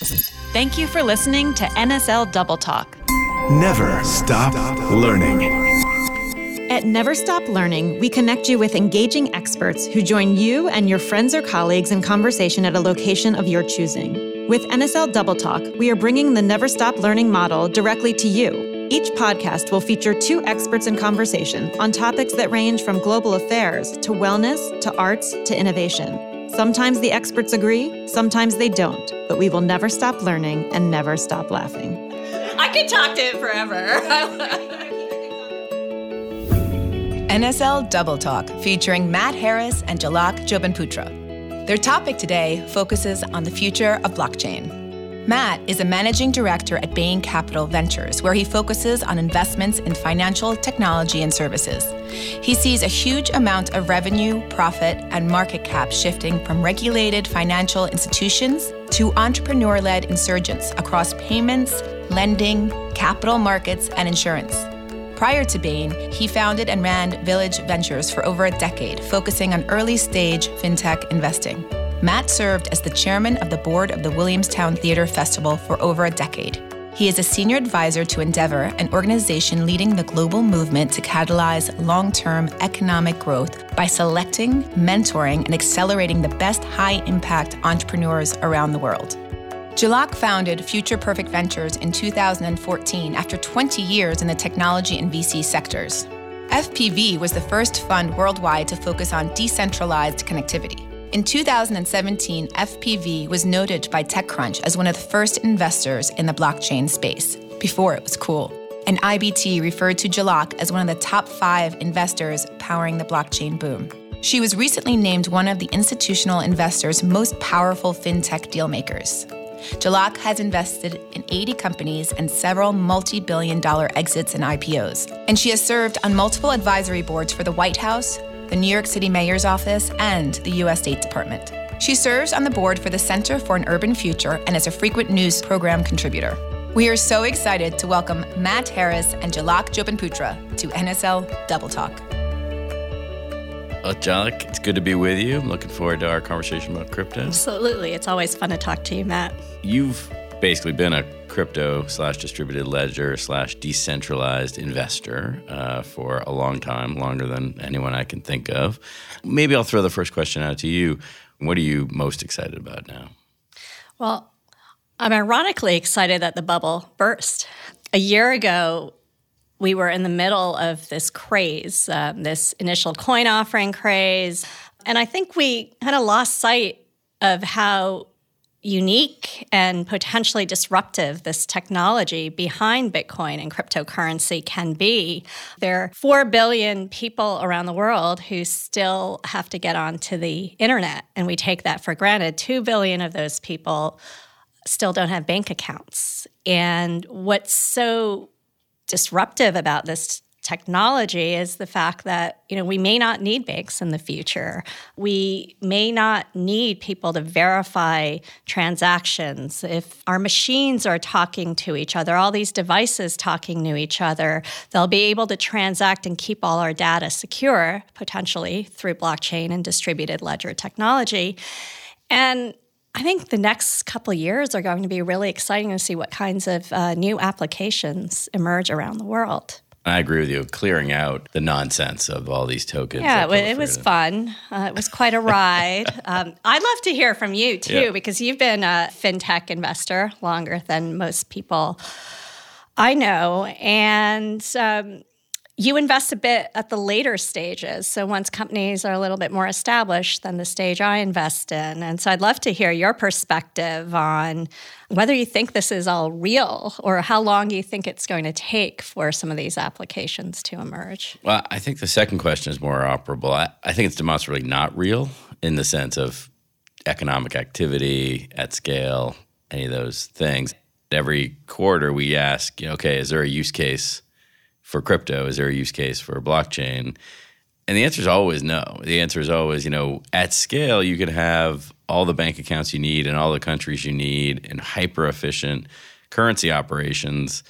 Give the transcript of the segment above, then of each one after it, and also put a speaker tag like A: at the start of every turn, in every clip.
A: Thank you for listening to NSL Double Talk.
B: Never stop learning.
A: At Never Stop Learning, we connect you with engaging experts who join you and your friends or colleagues in conversation at a location of your choosing. With NSL Double Talk, we are bringing the Never Stop Learning model directly to you. Each podcast will feature two experts in conversation on topics that range from global affairs to wellness to arts to innovation. Sometimes the experts agree, sometimes they don't, but we will never stop learning and never stop laughing.
C: I could talk to him forever.
D: NSL Double Talk featuring Matt Harris and Jalak Jobanputra. Their topic today focuses on the future of blockchain. Matt is a managing director at Bain Capital Ventures, where he focuses on investments in financial technology and services. He sees a huge amount of revenue, profit, and market cap shifting from regulated financial institutions to entrepreneur led insurgents across payments, lending, capital markets, and insurance. Prior to Bain, he founded and ran Village Ventures for over a decade, focusing on early stage fintech investing. Matt served as the chairman of the board of the Williamstown Theater Festival for over a decade. He is a senior advisor to Endeavor, an organization leading the global movement to catalyze long term economic growth by selecting, mentoring, and accelerating the best high impact entrepreneurs around the world. Jalak founded Future Perfect Ventures in 2014 after 20 years in the technology and VC sectors. FPV was the first fund worldwide to focus on decentralized connectivity. In 2017, FPV was noted by TechCrunch as one of the first investors in the blockchain space, before it was cool. And IBT referred to Jalak as one of the top five investors powering the blockchain boom. She was recently named one of the institutional investors' most powerful fintech dealmakers. Jalak has invested in 80 companies and several multi billion dollar exits and IPOs. And she has served on multiple advisory boards for the White House, the New York City Mayor's Office, and the U.S. State Department. She serves on the board for the Center for an Urban Future and is a frequent news program contributor. We are so excited to welcome Matt Harris and Jalak Jobanputra to NSL Double Talk.
E: Well, Jalak, it's good to be with you. I'm looking forward to our conversation about crypto.
C: Absolutely. It's always fun to talk to you, Matt.
E: You've basically been a crypto slash distributed ledger slash decentralized investor uh, for a long time, longer than anyone I can think of. Maybe I'll throw the first question out to you. What are you most excited about now?
C: Well, I'm ironically excited that the bubble burst. A year ago, we were in the middle of this craze, um, this initial coin offering craze. And I think we kind of lost sight of how unique and potentially disruptive this technology behind Bitcoin and cryptocurrency can be. There are 4 billion people around the world who still have to get onto the internet, and we take that for granted. 2 billion of those people still don't have bank accounts. And what's so disruptive about this technology is the fact that you know we may not need banks in the future. We may not need people to verify transactions. If our machines are talking to each other all these devices talking to each other they'll be able to transact and keep all our data secure potentially through blockchain and distributed ledger technology. And I think the next couple years are going to be really exciting to see what kinds of uh, new applications emerge around the world.
E: I agree with you. Clearing out the nonsense of all these tokens.
C: Yeah, it, was fun. Uh, it was quite a ride. um, I'd love to hear from you too, yeah. because you've been a fintech investor longer than most people I know, and um, you invest a bit at the later stages. So once companies are a little bit more established than the stage I invest in. And so I'd love to hear your perspective on whether you think this is all real or how long you think it's going to take for some of these applications to emerge.
E: Well, I think the second question is more operable. I, I think it's demonstrably not real in the sense of economic activity at scale, any of those things. Every quarter we ask, okay, is there a use case? For crypto? Is there a use case for blockchain? And the answer is always no. The answer is always, you know, at scale, you can have all the bank accounts you need in all the countries you need in hyper efficient currency operations.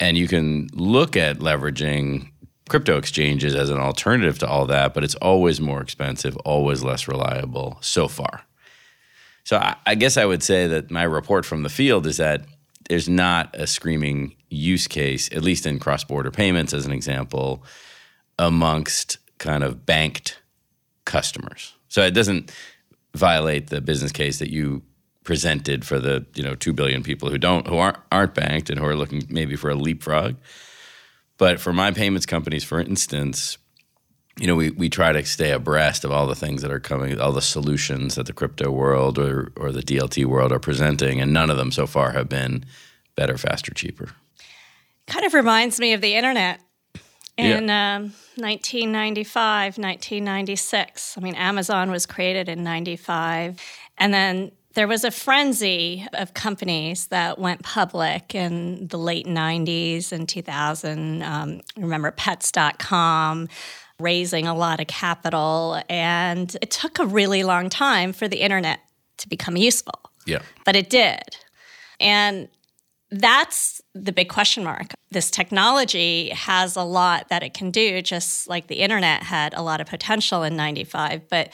E: And you can look at leveraging crypto exchanges as an alternative to all that, but it's always more expensive, always less reliable so far. So I, I guess I would say that my report from the field is that there's not a screaming use case, at least in cross border payments, as an example, amongst kind of banked customers. So it doesn't violate the business case that you presented for the you know two billion people who don't who aren't aren't banked and who are looking maybe for a leapfrog. But for my payments companies, for instance, you know, we, we try to stay abreast of all the things that are coming, all the solutions that the crypto world or, or the DLT world are presenting, and none of them so far have been better, faster, cheaper.
C: Kind of reminds me of the internet in yeah. um, 1995, 1996. I mean, Amazon was created in 95. And then there was a frenzy of companies that went public in the late 90s and 2000. Um, remember Pets.com raising a lot of capital. And it took a really long time for the internet to become useful.
E: Yeah.
C: But it did. And that's the big question mark. This technology has a lot that it can do, just like the internet had a lot of potential in 95, but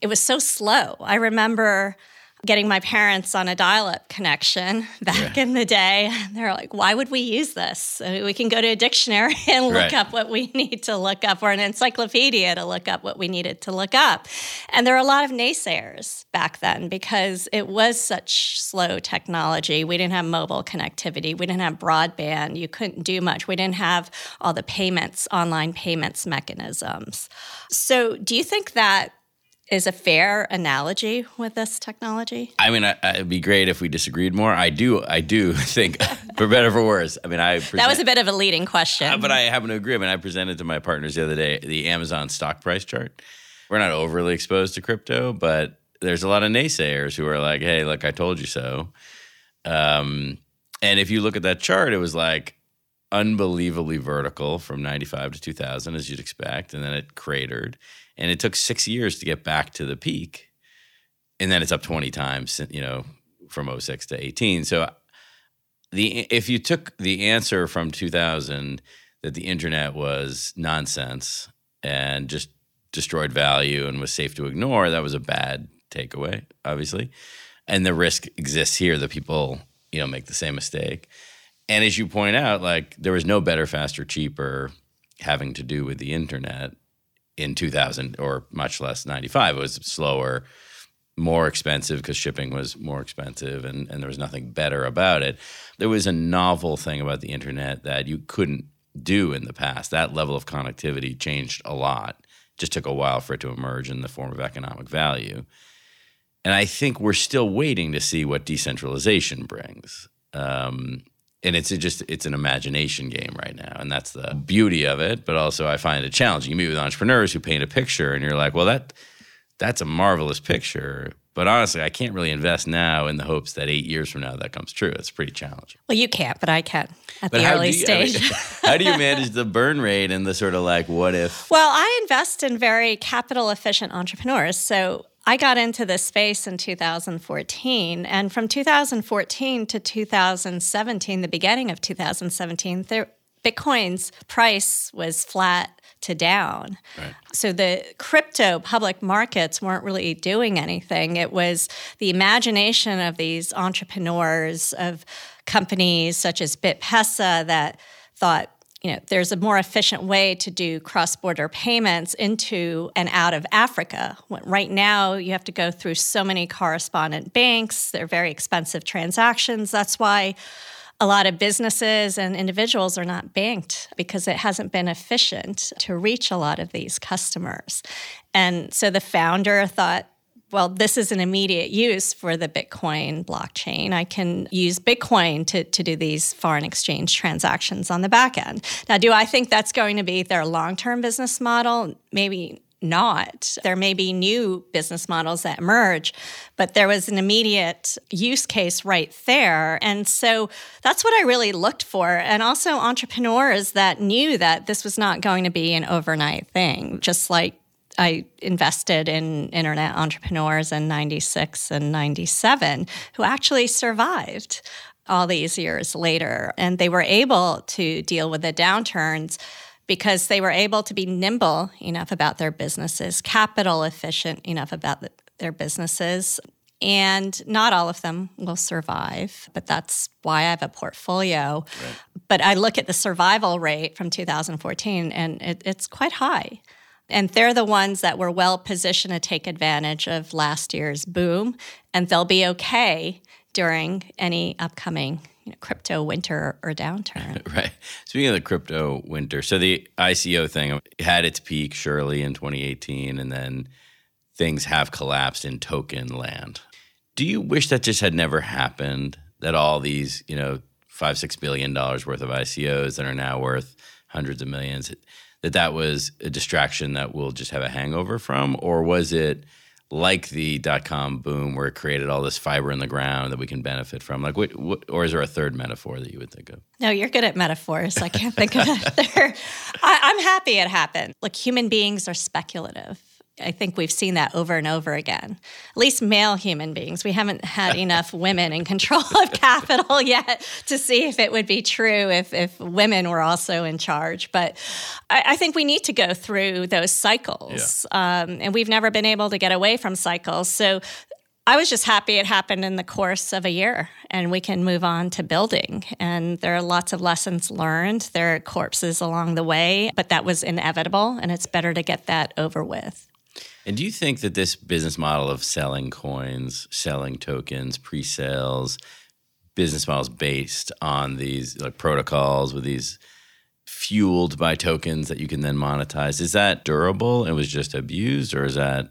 C: it was so slow. I remember getting my parents on a dial-up connection back yeah. in the day. They're like, "Why would we use this? I mean, we can go to a dictionary and look right. up what we need to look up, or an encyclopedia to look up what we needed to look up." And there were a lot of naysayers back then because it was such slow technology. We didn't have mobile connectivity. We didn't have broadband. You couldn't do much. We didn't have all the payments, online payments mechanisms. So, do you think that is a fair analogy with this technology?
E: I mean, I, it'd be great if we disagreed more. I do, I do think, for better for worse. I mean, I present,
C: that was a bit of a leading question, uh,
E: but I happen to agree. I mean, I presented to my partners the other day the Amazon stock price chart. We're not overly exposed to crypto, but there's a lot of naysayers who are like, "Hey, look, I told you so." Um, and if you look at that chart, it was like unbelievably vertical from 95 to 2000 as you'd expect and then it cratered and it took six years to get back to the peak. And then it's up 20 times you know from 06 to 18 so the if you took the answer from 2000 that the internet was nonsense and just destroyed value and was safe to ignore that was a bad takeaway obviously. And the risk exists here that people you know make the same mistake. And as you point out like there was no better faster cheaper having to do with the internet in 2000 or much less 95 it was slower more expensive because shipping was more expensive and, and there was nothing better about it. There was a novel thing about the internet that you couldn't do in the past. That level of connectivity changed a lot. It just took a while for it to emerge in the form of economic value. And i think we're still waiting to see what decentralization brings. Um, and it's just it's an imagination game right now and that's the beauty of it but also i find it challenging. You meet with entrepreneurs who paint a picture and you're like well that that's a marvelous picture but honestly i can't really invest now in the hopes that eight years from now that comes true. It's pretty challenging.
C: Well you can't but i can at but the early you, stage I mean,
E: how do you manage the burn rate and the sort of like what if
C: well i invest in very capital efficient entrepreneurs so I got into this space in 2014. And from 2014 to 2017, the beginning of 2017, there, Bitcoin's price was flat to down. Right. So the crypto public markets weren't really doing anything. It was the imagination of these entrepreneurs, of companies such as BitPesa that thought, you know, there's a more efficient way to do cross-border payments into and out of Africa. Right now, you have to go through so many correspondent banks. They're very expensive transactions. That's why a lot of businesses and individuals are not banked because it hasn't been efficient to reach a lot of these customers. And so the founder thought, well, this is an immediate use for the Bitcoin blockchain. I can use Bitcoin to, to do these foreign exchange transactions on the back end. Now, do I think that's going to be their long term business model? Maybe not. There may be new business models that emerge, but there was an immediate use case right there. And so that's what I really looked for. And also entrepreneurs that knew that this was not going to be an overnight thing, just like I invested in internet entrepreneurs in 96 and 97 who actually survived all these years later. And they were able to deal with the downturns because they were able to be nimble enough about their businesses, capital efficient enough about the, their businesses, And not all of them will survive, but that's why I have a portfolio. Right. But I look at the survival rate from 2014 and it, it's quite high. And they're the ones that were well positioned to take advantage of last year's boom, and they'll be okay during any upcoming you know, crypto winter or downturn.
E: right. Speaking of the crypto winter, so the ICO thing had its peak surely in 2018, and then things have collapsed in token land. Do you wish that just had never happened? That all these, you know, five six billion dollars worth of ICOs that are now worth hundreds of millions, that that was a distraction that we'll just have a hangover from, or was it? like the dot com boom where it created all this fiber in the ground that we can benefit from? Like, what, what, or is there a third metaphor that you would think of?
C: No, you're good at metaphors. I can't think of it. I, I'm happy it happened. Like, human beings are speculative. I think we've seen that over and over again. At least male human beings. We haven't had enough women in control of capital yet to see if it would be true if, if women were also in charge. But I, I think we need to go through those cycles. Yeah. Um, and we've never been able to get away from cycles. So I was just happy it happened in the course of a year and we can move on to building. And there are lots of lessons learned. There are corpses along the way, but that was inevitable and it's better to get that over with.
E: And do you think that this business model of selling coins, selling tokens, pre-sales, business models based on these like protocols with these fueled by tokens that you can then monetize, is that durable and was just abused, or is that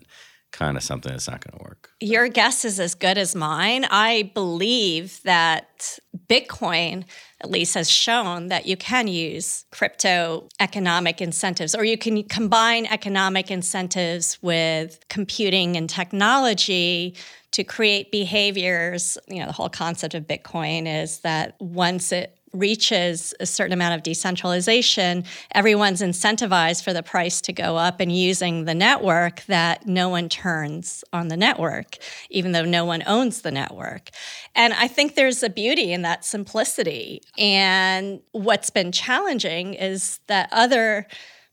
E: kind of something that's not going to work?
C: Your guess is as good as mine. I believe that Bitcoin at least has shown that you can use crypto economic incentives or you can combine economic incentives with computing and technology to create behaviors. You know, the whole concept of Bitcoin is that once it reaches a certain amount of decentralization, everyone's incentivized for the price to go up and using the network that no one turns on the network, even though no one owns the network. And I think there's a beauty in that simplicity. And what's been challenging is that other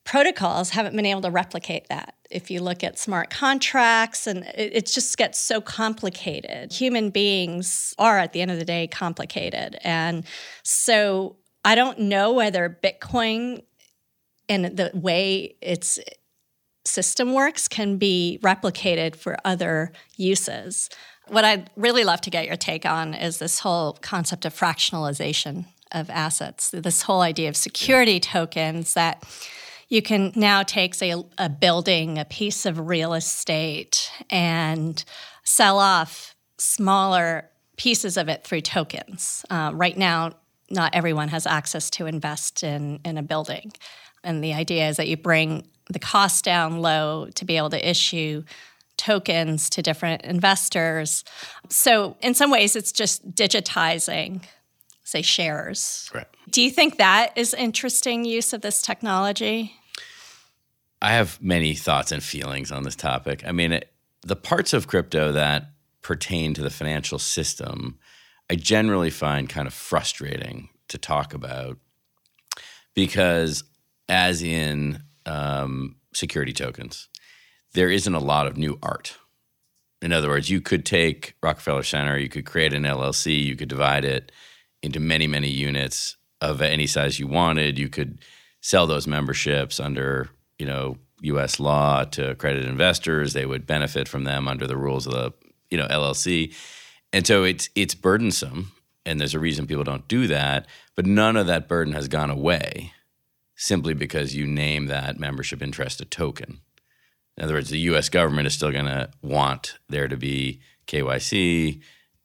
C: protocols haven't been able to replicate that. If you look at smart contracts, and it, it, just gets so complicated. Human beings are, at the end of the day, complicated. And so I don't know whether Bitcoin and the way its system works can be replicated for other uses. What I'd really love to get your take on is this whole concept of fractionalization of assets, this whole idea of security tokens that you can now take, say, a, a building, a piece of real estate, and sell off smaller pieces of it through tokens. Uh, right now, not everyone has access to invest in, in a building. And the idea is that you bring the cost down low to be able to issue tokens to different investors. So, in some ways, it's just digitizing, say, shares.
E: Right.
C: Do you think that is interesting use of this technology?
E: I have many thoughts and feelings on this topic. I mean, it, the parts of crypto that pertain to the financial system, I generally find kind of frustrating to talk about because, as in um, security tokens, there isn't a lot of new art. In other words, you could take Rockefeller Center, you could create an LLC, you could divide it into many, many units of any size you wanted. You could sell those memberships under you know U.S. law to accredited investors. They would benefit from them under the rules of the you know LLC, and so it's it's burdensome, and there's a reason people don't do that. But none of that burden has gone away simply because you name that membership interest a token. In other words, the U.S. government is still going to want there to be KYC,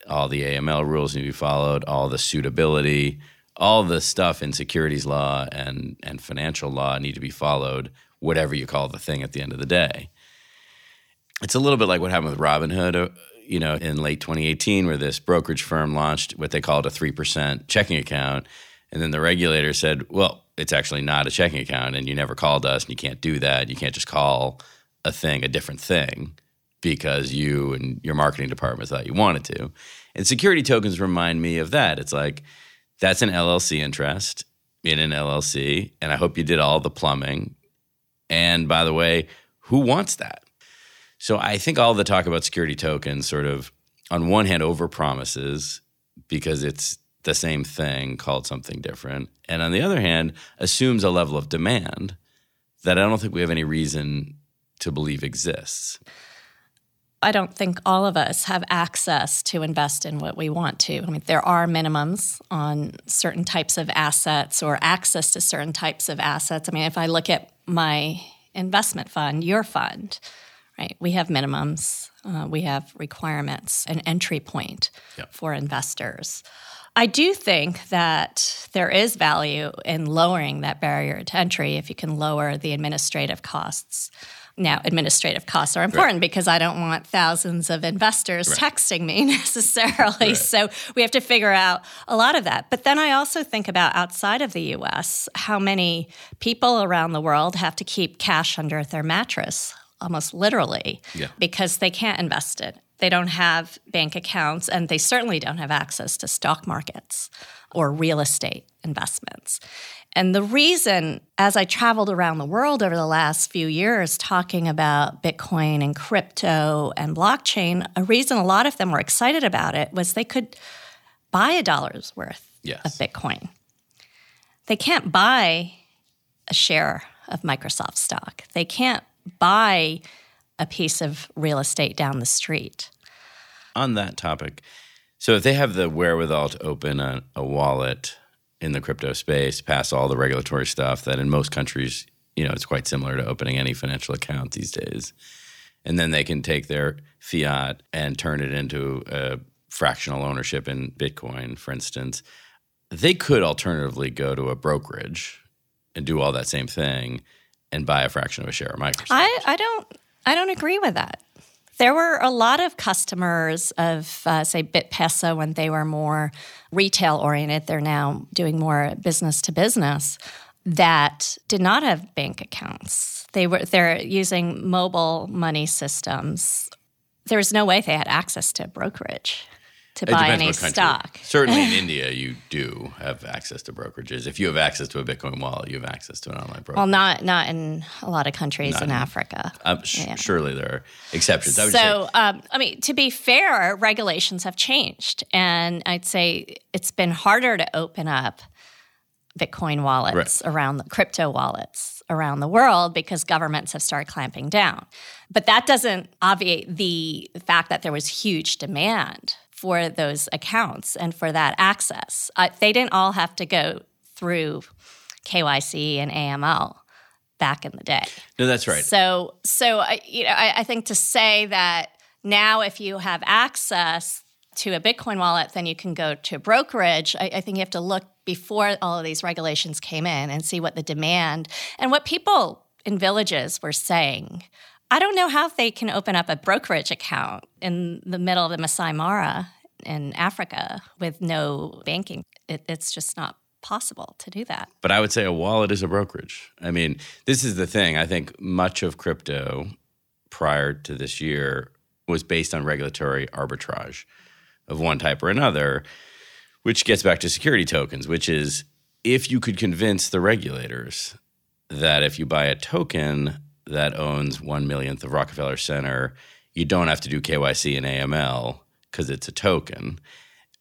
E: all the AML rules need to be followed, all the suitability, all the stuff in securities law and and financial law need to be followed whatever you call the thing at the end of the day. It's a little bit like what happened with Robinhood, uh, you know, in late 2018, where this brokerage firm launched what they called a 3% checking account. And then the regulator said, well, it's actually not a checking account and you never called us and you can't do that. You can't just call a thing a different thing because you and your marketing department thought you wanted to. And security tokens remind me of that. It's like that's an LLC interest in an LLC. And I hope you did all the plumbing and by the way, who wants that? So I think all the talk about security tokens sort of on one hand, over promises because it's the same thing called something different. And on the other hand, assumes a level of demand that I don't think we have any reason to believe exists.
C: I don't think all of us have access to invest in what we want to. I mean, there are minimums on certain types of assets or access to certain types of assets. I mean, if I look at my investment fund, your fund, right, we have minimums, uh, we have requirements, an entry point
E: Yep.
C: for investors. I do think that there is value in lowering that barrier to entry if you can lower the administrative costs. Now, administrative costs are important because I don't want thousands of investors texting me necessarily. So we have to figure out a lot of that. But then I also think about outside of the US, how many people around the world have to keep cash under their mattress, almost literally,
E: Yeah.
C: because they can't invest it. They don't have bank accounts, and they certainly don't have access to stock markets or real estate investments. And the reason, as I traveled around the world over the last few years talking about Bitcoin and crypto and blockchain, a reason a lot of them were excited about it was they could buy a dollar's worth
E: Yes.
C: of Bitcoin. They can't buy a share of Microsoft stock. They can't buy a piece of real estate down the street.
E: on that topic, so if they have the wherewithal to open a, a wallet in the crypto space, pass all the regulatory stuff that in most countries, you know, it's quite similar to opening any financial account these days, and then they can take their fiat and turn it into a fractional ownership in Bitcoin, for instance. They could alternatively go to a brokerage and do all that same thing and buy a fraction of a share of Microsoft.
C: I, I don't I don't agree with that. There were a lot of customers of, uh, say, BitPesa when they were more retail oriented. They're now doing more business to business that did not have bank accounts. They were they're using mobile money systems. There was no way they had access to brokerage to
E: It
C: buy any stock.
E: Certainly in India, you do have access to brokerages. If you have access to a Bitcoin wallet, you have access to an online broker.
C: Well, not not in a lot of countries in Africa.
E: Um, sh-
C: yeah.
E: Surely there are exceptions. I would
C: So,
E: say,
C: um, I mean, to be fair, regulations have changed, and I'd say it's been harder to open up Bitcoin wallets around the crypto wallets around the world because governments have started clamping down. But that doesn't obviate the fact that there was huge demand for those accounts and for that access. Uh, they didn't all have to go through KYC and AML back in the day.
E: no, that's right.
C: So, so I, you know, I, I think to say that now if you have access to a Bitcoin wallet, then you can go to brokerage. I, I think you have to look before all of these regulations came in and see what the demand and what people in villages were saying. I don't know how they can open up a brokerage account in the middle of the Masai Mara in Africa with no banking. It, it's just not possible to do that.
E: But I would say a wallet is a brokerage. I mean, this is the thing. I think much of crypto prior to this year was based on regulatory arbitrage of one type or another, which gets back to security tokens, which is if you could convince the regulators that if you buy a token that owns one millionth of Rockefeller Center, you don't have to do KYC and AML because it's a token.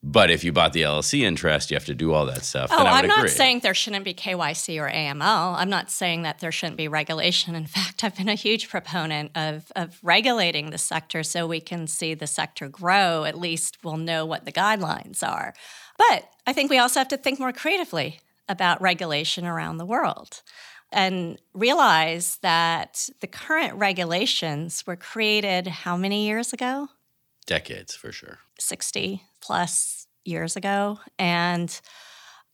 E: But if you bought the LLC interest, you have to do all that stuff.
C: Oh,
E: then I would
C: I'm not
E: agree.
C: saying there shouldn't be KYC or AML. I'm not saying that there shouldn't be regulation. In fact, I've been a huge proponent of, of regulating the sector so we can see the sector grow. At least we'll know what the guidelines are. But I think we also have to think more creatively about regulation around the world and realize that the current regulations were created how many years ago?
E: decades for sure.
C: 60 plus years ago. And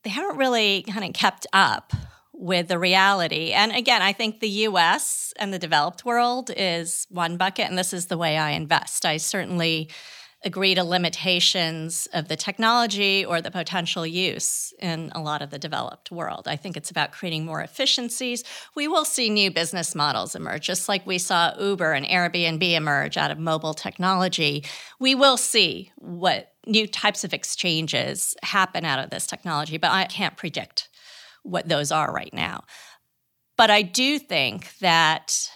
C: they haven't really kind of kept up with the reality. And again, I think the US and the developed world is one bucket, and this is the way I invest. I certainly agree to limitations of the technology or the potential use in a lot of the developed world. I think it's about creating more efficiencies. We will see new business models emerge, just like we saw Uber and Airbnb emerge out of mobile technology. We will see what new types of exchanges happen out of this technology, but I can't predict what those are right now. But I do think that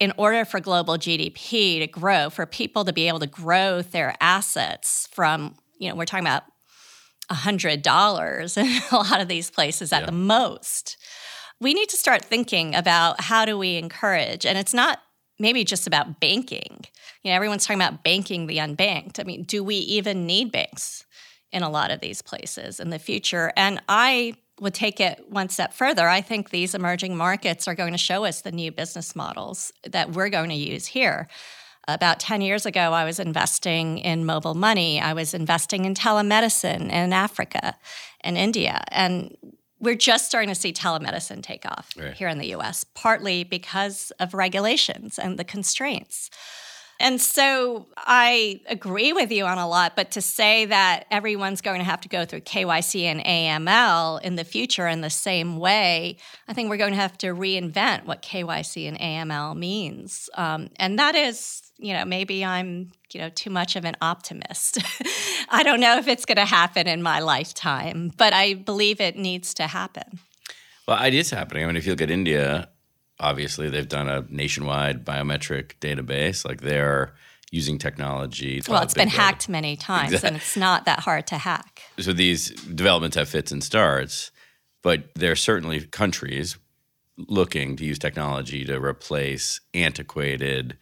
C: in order for global GDP to grow, for people to be able to grow their assets from, you know, we're talking about $100 in a lot of these places at yeah. the most. We need to start thinking about how do we encourage, and it's not maybe just about banking. You know, everyone's talking about banking the unbanked. I mean, do we even need banks in a lot of these places in the future? And I would take it one step further. I think these emerging markets are going to show us the new business models that we're going to use here. About 10 years ago, I was investing in mobile money. I was investing in telemedicine in Africa and India. And we're just starting to see telemedicine take off right. here in the US, partly because of regulations and the constraints. And so I agree with you on a lot, but to say that everyone's going to have to go through KYC and AML in the future in the same way, I think we're going to have to reinvent what KYC and AML means. Um, and that is, you know, maybe I'm, you know, too much of an optimist. I don't know if it's going to happen in my lifetime, but I believe it needs to happen.
E: Well, it is happening. I mean, if you look at India, obviously they've done a nationwide biometric database. Like they're using technology.
C: Well, it's been data. hacked many times, exactly. and it's not that hard to hack.
E: So these developments have fits and starts, but there are certainly countries looking to use technology to replace antiquated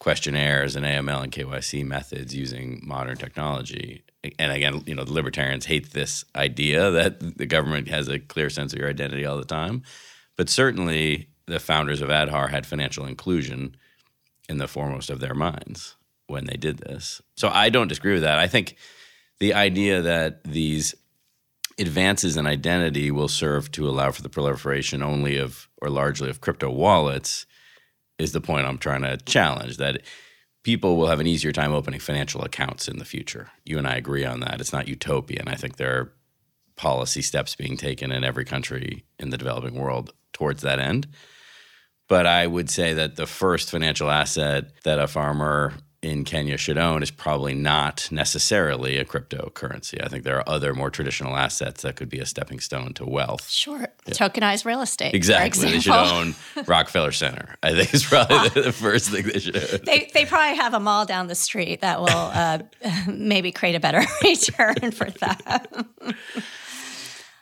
E: questionnaires and AML and KYC methods using modern technology. And again, you know, the libertarians hate this idea that the government has a clear sense of your identity all the time. But certainly the founders of Aadhaar had financial inclusion in the foremost of their minds when they did this. So I don't disagree with that. I think the idea that these advances in identity will serve to allow for the proliferation only of or largely of crypto wallets is the point I'm trying to challenge that people will have an easier time opening financial accounts in the future. You and I agree on that. It's not utopian. I think there are policy steps being taken in every country in the developing world towards that end. But I would say that the first financial asset that a farmer in Kenya should own is probably not necessarily a cryptocurrency. I think there are other more traditional assets that could be a stepping stone to wealth.
C: Sure. Yeah. Tokenized real estate.
E: Exactly. They should own Rockefeller Center. I think it's probably the, the, first thing they should own.
C: They, they probably have a mall down the street that will uh, maybe create a better return for that.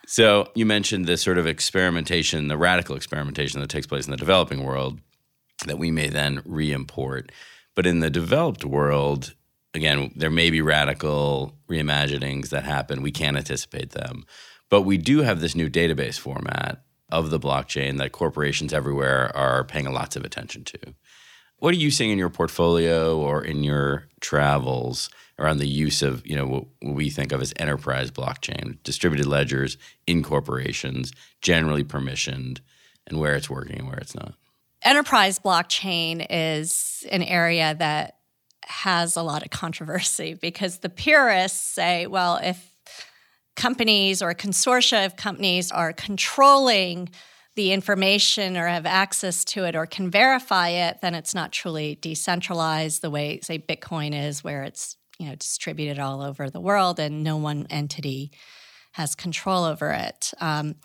E: So you mentioned this sort of experimentation, the radical experimentation that takes place in the developing world that we may then re-import. But in the developed world, again, there may be radical reimaginings that happen. We can't anticipate them. But we do have this new database format of the blockchain that corporations everywhere are paying lots of attention to. What are you seeing in your portfolio or in your travels around the use of you know what, we think of as enterprise blockchain, distributed ledgers in corporations, generally permissioned, and where it's working and where it's not.
C: Enterprise blockchain is an area that has a lot of controversy because the purists say, well, if companies or consortia of companies are controlling the information or have access to it or can verify it, then it's not truly decentralized the way, say, Bitcoin is, where it's you know distributed all over the world and no one entity has control over it. Um,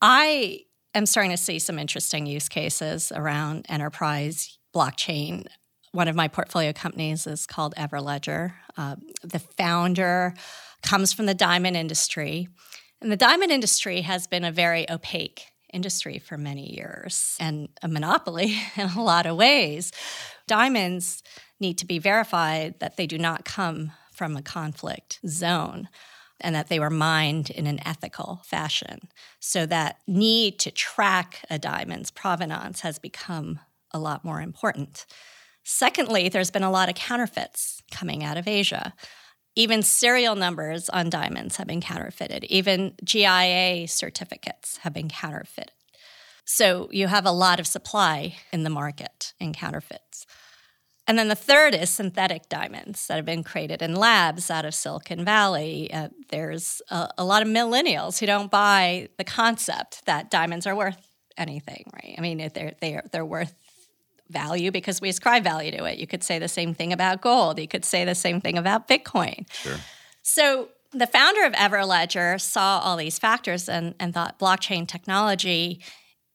C: I am starting to see some interesting use cases around enterprise blockchain. One of my portfolio companies is called Everledger. Uh, the founder comes from the diamond industry, and the diamond industry has been a very opaque industry for many years and a monopoly in a lot of ways. Diamonds need to be verified that they do not come from a conflict zone and that they were mined in an ethical fashion. So that need to track a diamond's provenance has become a lot more important. Secondly, there's been a lot of counterfeits coming out of Asia. Even serial numbers on diamonds have been counterfeited. Even GIA certificates have been counterfeited. So you have a lot of supply in the market in counterfeits. And then the third is synthetic diamonds that have been created in labs out of Silicon Valley. Uh, there's a, a, lot of millennials who don't buy the concept that diamonds are worth anything, right? I mean, they're, they're, they're worth value because we ascribe value to it. You could say the same thing about gold. You could say the same thing about Bitcoin.
E: Sure.
C: So the founder of Everledger saw all these factors and, and thought blockchain technology,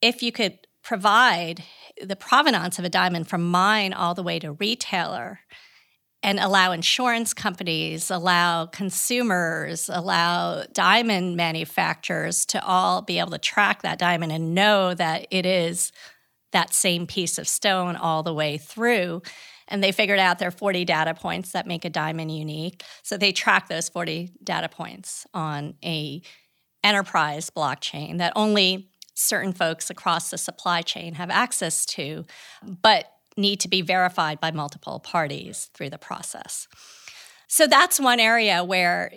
C: if you could provide the provenance of a diamond from mine all the way to retailer and allow insurance companies, allow consumers, allow diamond manufacturers to all be able to track that diamond and know that it is that same piece of stone all the way through. And they figured out there are 40 data points that make a diamond unique. So they track those 40 data points on a enterprise blockchain that only certain folks across the supply chain have access to. But need to be verified by multiple parties through the process. So that's one area where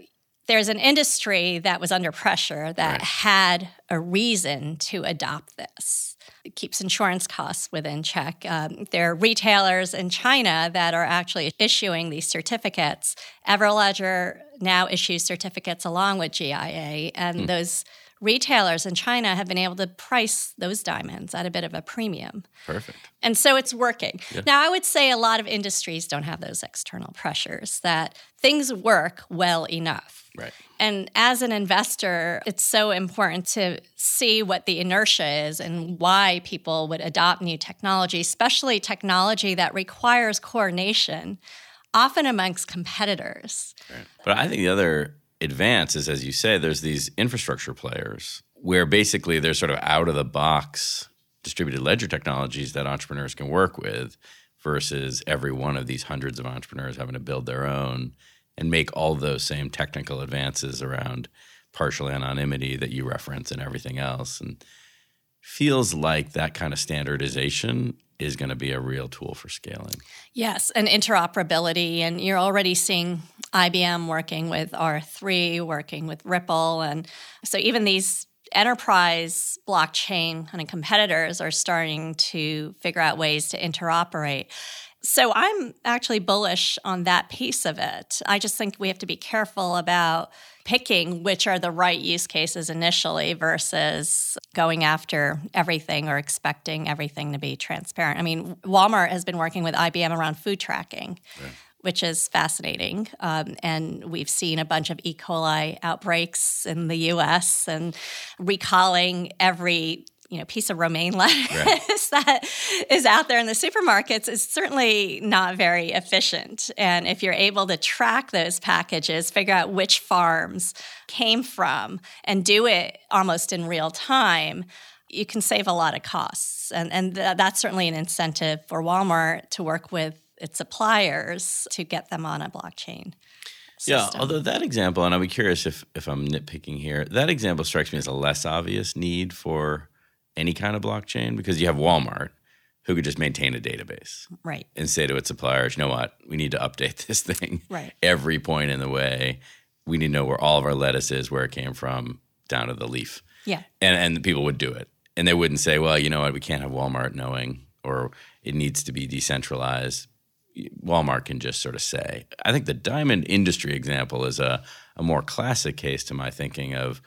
C: there's an industry that was under pressure that right. had a reason to adopt this. It keeps insurance costs within check. Um, there are retailers in China that are actually issuing these certificates. Everledger now issues certificates along with GIA, and hmm. those retailers in China have been able to price those diamonds at a bit of a premium.
E: Perfect.
C: And so it's working. Yeah. Now, I would say a lot of industries don't have those external pressures, that things work well enough.
E: Right.
C: And as an investor, it's so important to see what the inertia is and why people would adopt new technology, especially technology that requires coordination, often amongst competitors.
E: Right. But I think the other advance is, as you say, there's these infrastructure players where basically there's sort of out of the box distributed ledger technologies that entrepreneurs can work with versus every one of these hundreds of entrepreneurs having to build their own and make all those same technical advances around partial anonymity that you reference and everything else. And feels like that kind of standardization is going to be a real tool for scaling.
C: Yes, and interoperability. And you're already seeing IBM working with R3, working with Ripple. And so even these enterprise blockchain kind of competitors are starting to figure out ways to interoperate. So I'm actually bullish on that piece of it. I just think we have to be careful about picking which are the right use cases initially versus going after everything or expecting everything to be transparent. I mean, Walmart has been working with IBM around food tracking. Right which is fascinating. Um, and we've seen a bunch of E. coli outbreaks in the US and recalling every you know piece of romaine lettuce right. that is out there in the supermarkets is certainly not very efficient and if you're able to track those packages figure out which farms came from and do it almost in real time you can save a lot of costs and and th- that's certainly an incentive for Walmart to work with its suppliers to get them on a blockchain. System.
E: Yeah, although that example, and I'll be curious if, if I'm nitpicking here, that example strikes me as a less obvious need for any kind of blockchain because you have Walmart who could just maintain a database.
C: Right.
E: And say to its suppliers, you know what, we need to update this thing
C: right.
E: every point in the way. We need to know where all of our lettuce is, where it came from, down to the leaf.
C: Yeah.
E: And and the people would do it. And they wouldn't say, well, you know what, we can't have Walmart knowing or it needs to be decentralized Walmart can just sort of say. I think the diamond industry example is a, a more classic case to my thinking of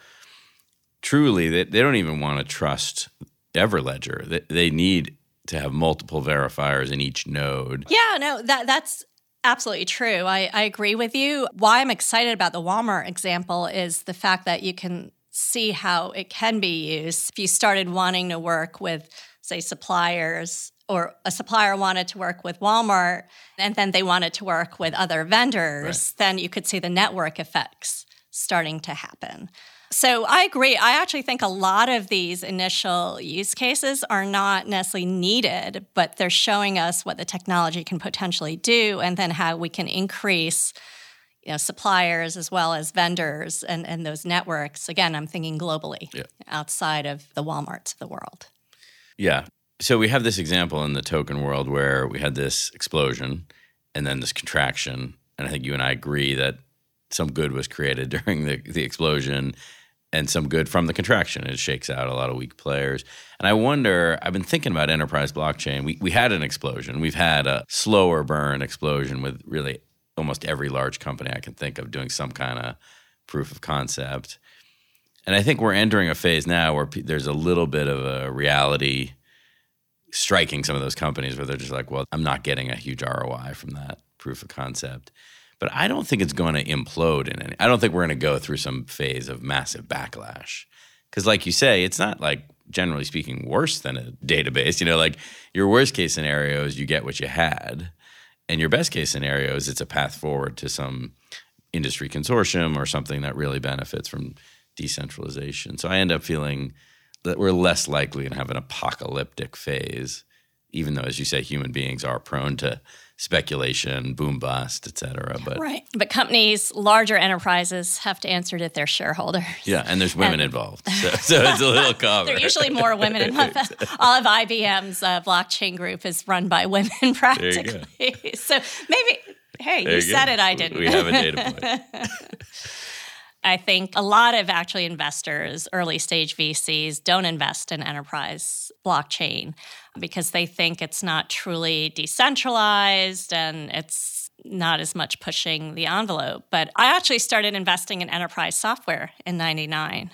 E: truly they, they don't even want to trust Everledger. They, they need to have multiple verifiers in each node.
C: Yeah, no, that that's absolutely true. I, I agree with you. Why I'm excited about the Walmart example is the fact that you can see how it can be used. If you started wanting to work with, say, suppliers or a supplier wanted to work with Walmart and then they wanted to work with other vendors, right. then you could see the network effects starting to happen. So I agree. I actually think a lot of these initial use cases are not necessarily needed, but they're showing us what the technology can potentially do and then how we can increase you know, suppliers as well as vendors and, and those networks. Again, I'm thinking globally yeah. outside of the Walmarts of the world.
E: Yeah so we have this example in the token world where we had this explosion and then this contraction and i think you and i agree that some good was created during the, the explosion and some good from the contraction. It shakes out a lot of weak players. And i wonder i've been thinking about enterprise blockchain. We, we had an explosion. We've had a slower burn explosion with really almost every large company i can think of doing some kind of proof of concept. And i think we're entering a phase now where there's a little bit of a reality striking some of those companies where they're just like, well, I'm not getting a huge ROI from that proof of concept. But I don't think it's going to implode in any. I don't think we're going to go through some phase of massive backlash. Because, like you say, it's not like generally speaking, worse than a database. You know, like your worst case scenario is you get what you had, and your best case scenario is it's a path forward to some industry consortium or something that really benefits from decentralization. So I end up feeling that we're less likely to have an apocalyptic phase, even though, as you say, human beings are prone to speculation, boom bust, et cetera. But
C: right, but companies, larger enterprises, have to answer to their shareholders.
E: Yeah, and there's women and, involved, so, so, it's a little
C: there are usually more women involved. All of IBM's uh, blockchain group is run by women, practically. so maybe, hey, you, you said it, I didn't.
E: We have a data point.
C: I think a lot of actually investors, early stage VCs, don't invest in enterprise blockchain because they think it's not truly decentralized and it's not as much pushing the envelope. But I actually started investing in enterprise software in 99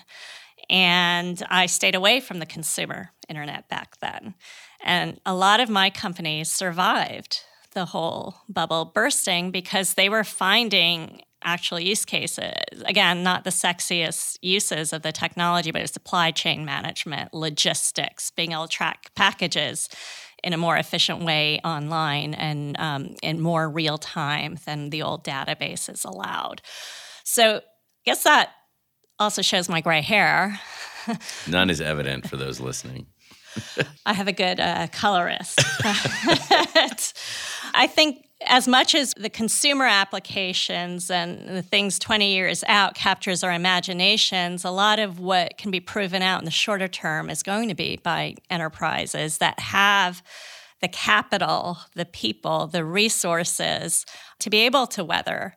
C: and I stayed away from the consumer internet back then. And a lot of my companies survived the whole bubble bursting because they were finding actual use cases. Again, not the sexiest uses of the technology, but supply chain management, logistics, being able to track packages in a more efficient way online and um, in more real time than the old databases allowed. So, I guess that also shows my gray hair.
E: None is evident for those listening.
C: I have a good uh, colorist. I think as much as the consumer applications and the things 20 years out captures our imaginations, a lot of what can be proven out in the shorter term is going to be by enterprises that have the capital, the people, the resources to be able to weather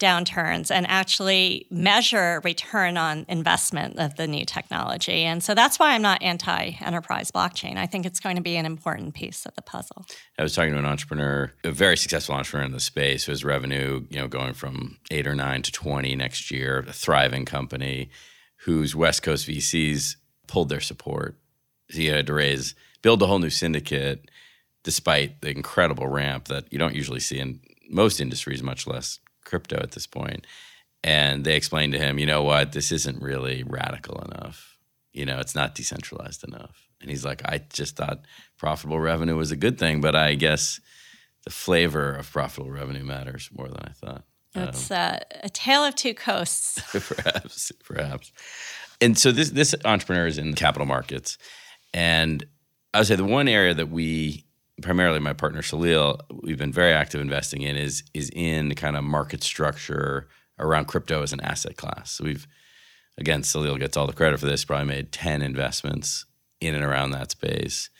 C: downturns and actually measure return on investment of the new technology. And so that's why I'm not anti enterprise blockchain. I think it's going to be an important piece of the puzzle.
E: I was talking to an entrepreneur, a very successful entrepreneur in the space, who has revenue, you know, going from eight or nine to 20 next year, a thriving company whose West Coast VCs pulled their support. He had to raise, build a whole new syndicate despite the incredible ramp that you don't usually see in most industries, much less crypto at this point. And they explained to him, you know what, this isn't really radical enough. You know, it's not decentralized enough. And he's like, I just thought profitable revenue was a good thing, but I guess the flavor of profitable revenue matters more than I thought.
C: It's um, uh, a tale of two coasts.
E: perhaps, perhaps. And so this this entrepreneur is in capital markets, and I would say the one area that we primarily my partner Salil, we've been very active investing in is is in kind of market structure around crypto as an asset class. So we've again, Salil gets all the credit for this. Probably made ten investments in and around that space.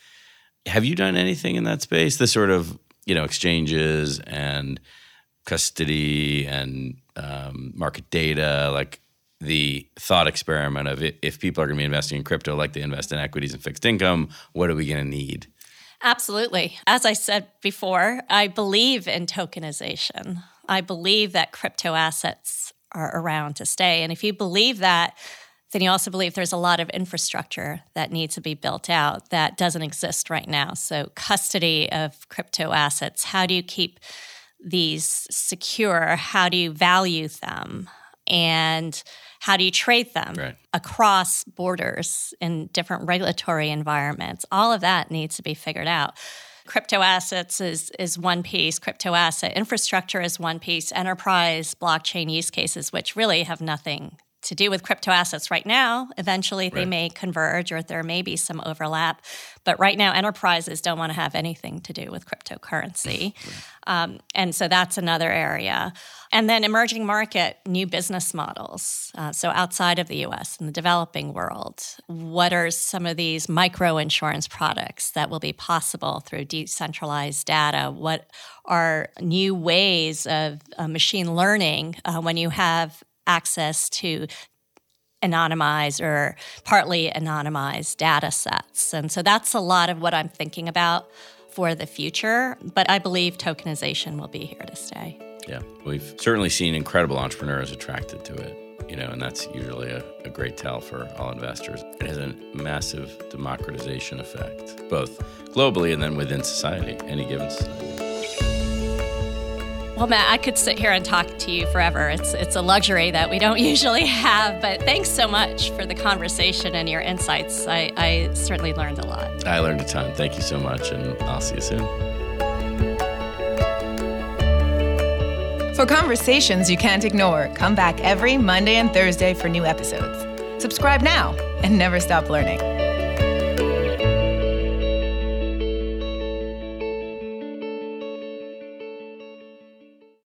E: Have you done anything in that space? The sort of you know exchanges and custody and um, market data, like the thought experiment of if people are going to be investing in crypto like they invest in equities and fixed income, what are we going to need?
C: Absolutely. As I said before, I believe in tokenization. I believe that crypto assets are around to stay. And if you believe that, then you also believe there's a lot of infrastructure that needs to be built out that doesn't exist right now. So, custody of crypto assets, how do you keep these secure? How do you value them? And how do you trade them right. across borders in different regulatory environments? All of that needs to be figured out. Crypto assets is, is one piece, crypto asset infrastructure is one piece, enterprise blockchain use cases, which really have nothing to do with crypto assets right now. Eventually, right. they may converge or there may be some overlap. But right now, enterprises don't want to have anything to do with cryptocurrency. Um, and so that's another area. And then emerging market, new business models. Uh, so outside of the US, in the developing world, what are some of these micro insurance products that will be possible through decentralized data? What are new ways of uh, machine learning uh, when you have access to anonymized or partly anonymized data sets. And so that's a lot of what I'm thinking about for the future. But I believe tokenization will be here to stay.
E: Yeah, we've certainly seen incredible entrepreneurs attracted to it. You know, and that's usually a, a great tell for all investors. It has a massive democratization effect, both globally and then within society, any given society.
C: Well, Matt, I could sit here and talk to you forever. It's it's a luxury that we don't usually have. But thanks so much for the conversation and your insights. I, I certainly learned a lot.
E: I learned a ton. Thank you so much, and I'll see you soon.
D: For conversations you can't ignore, come back every Monday and Thursday for new episodes. Subscribe now and never stop learning.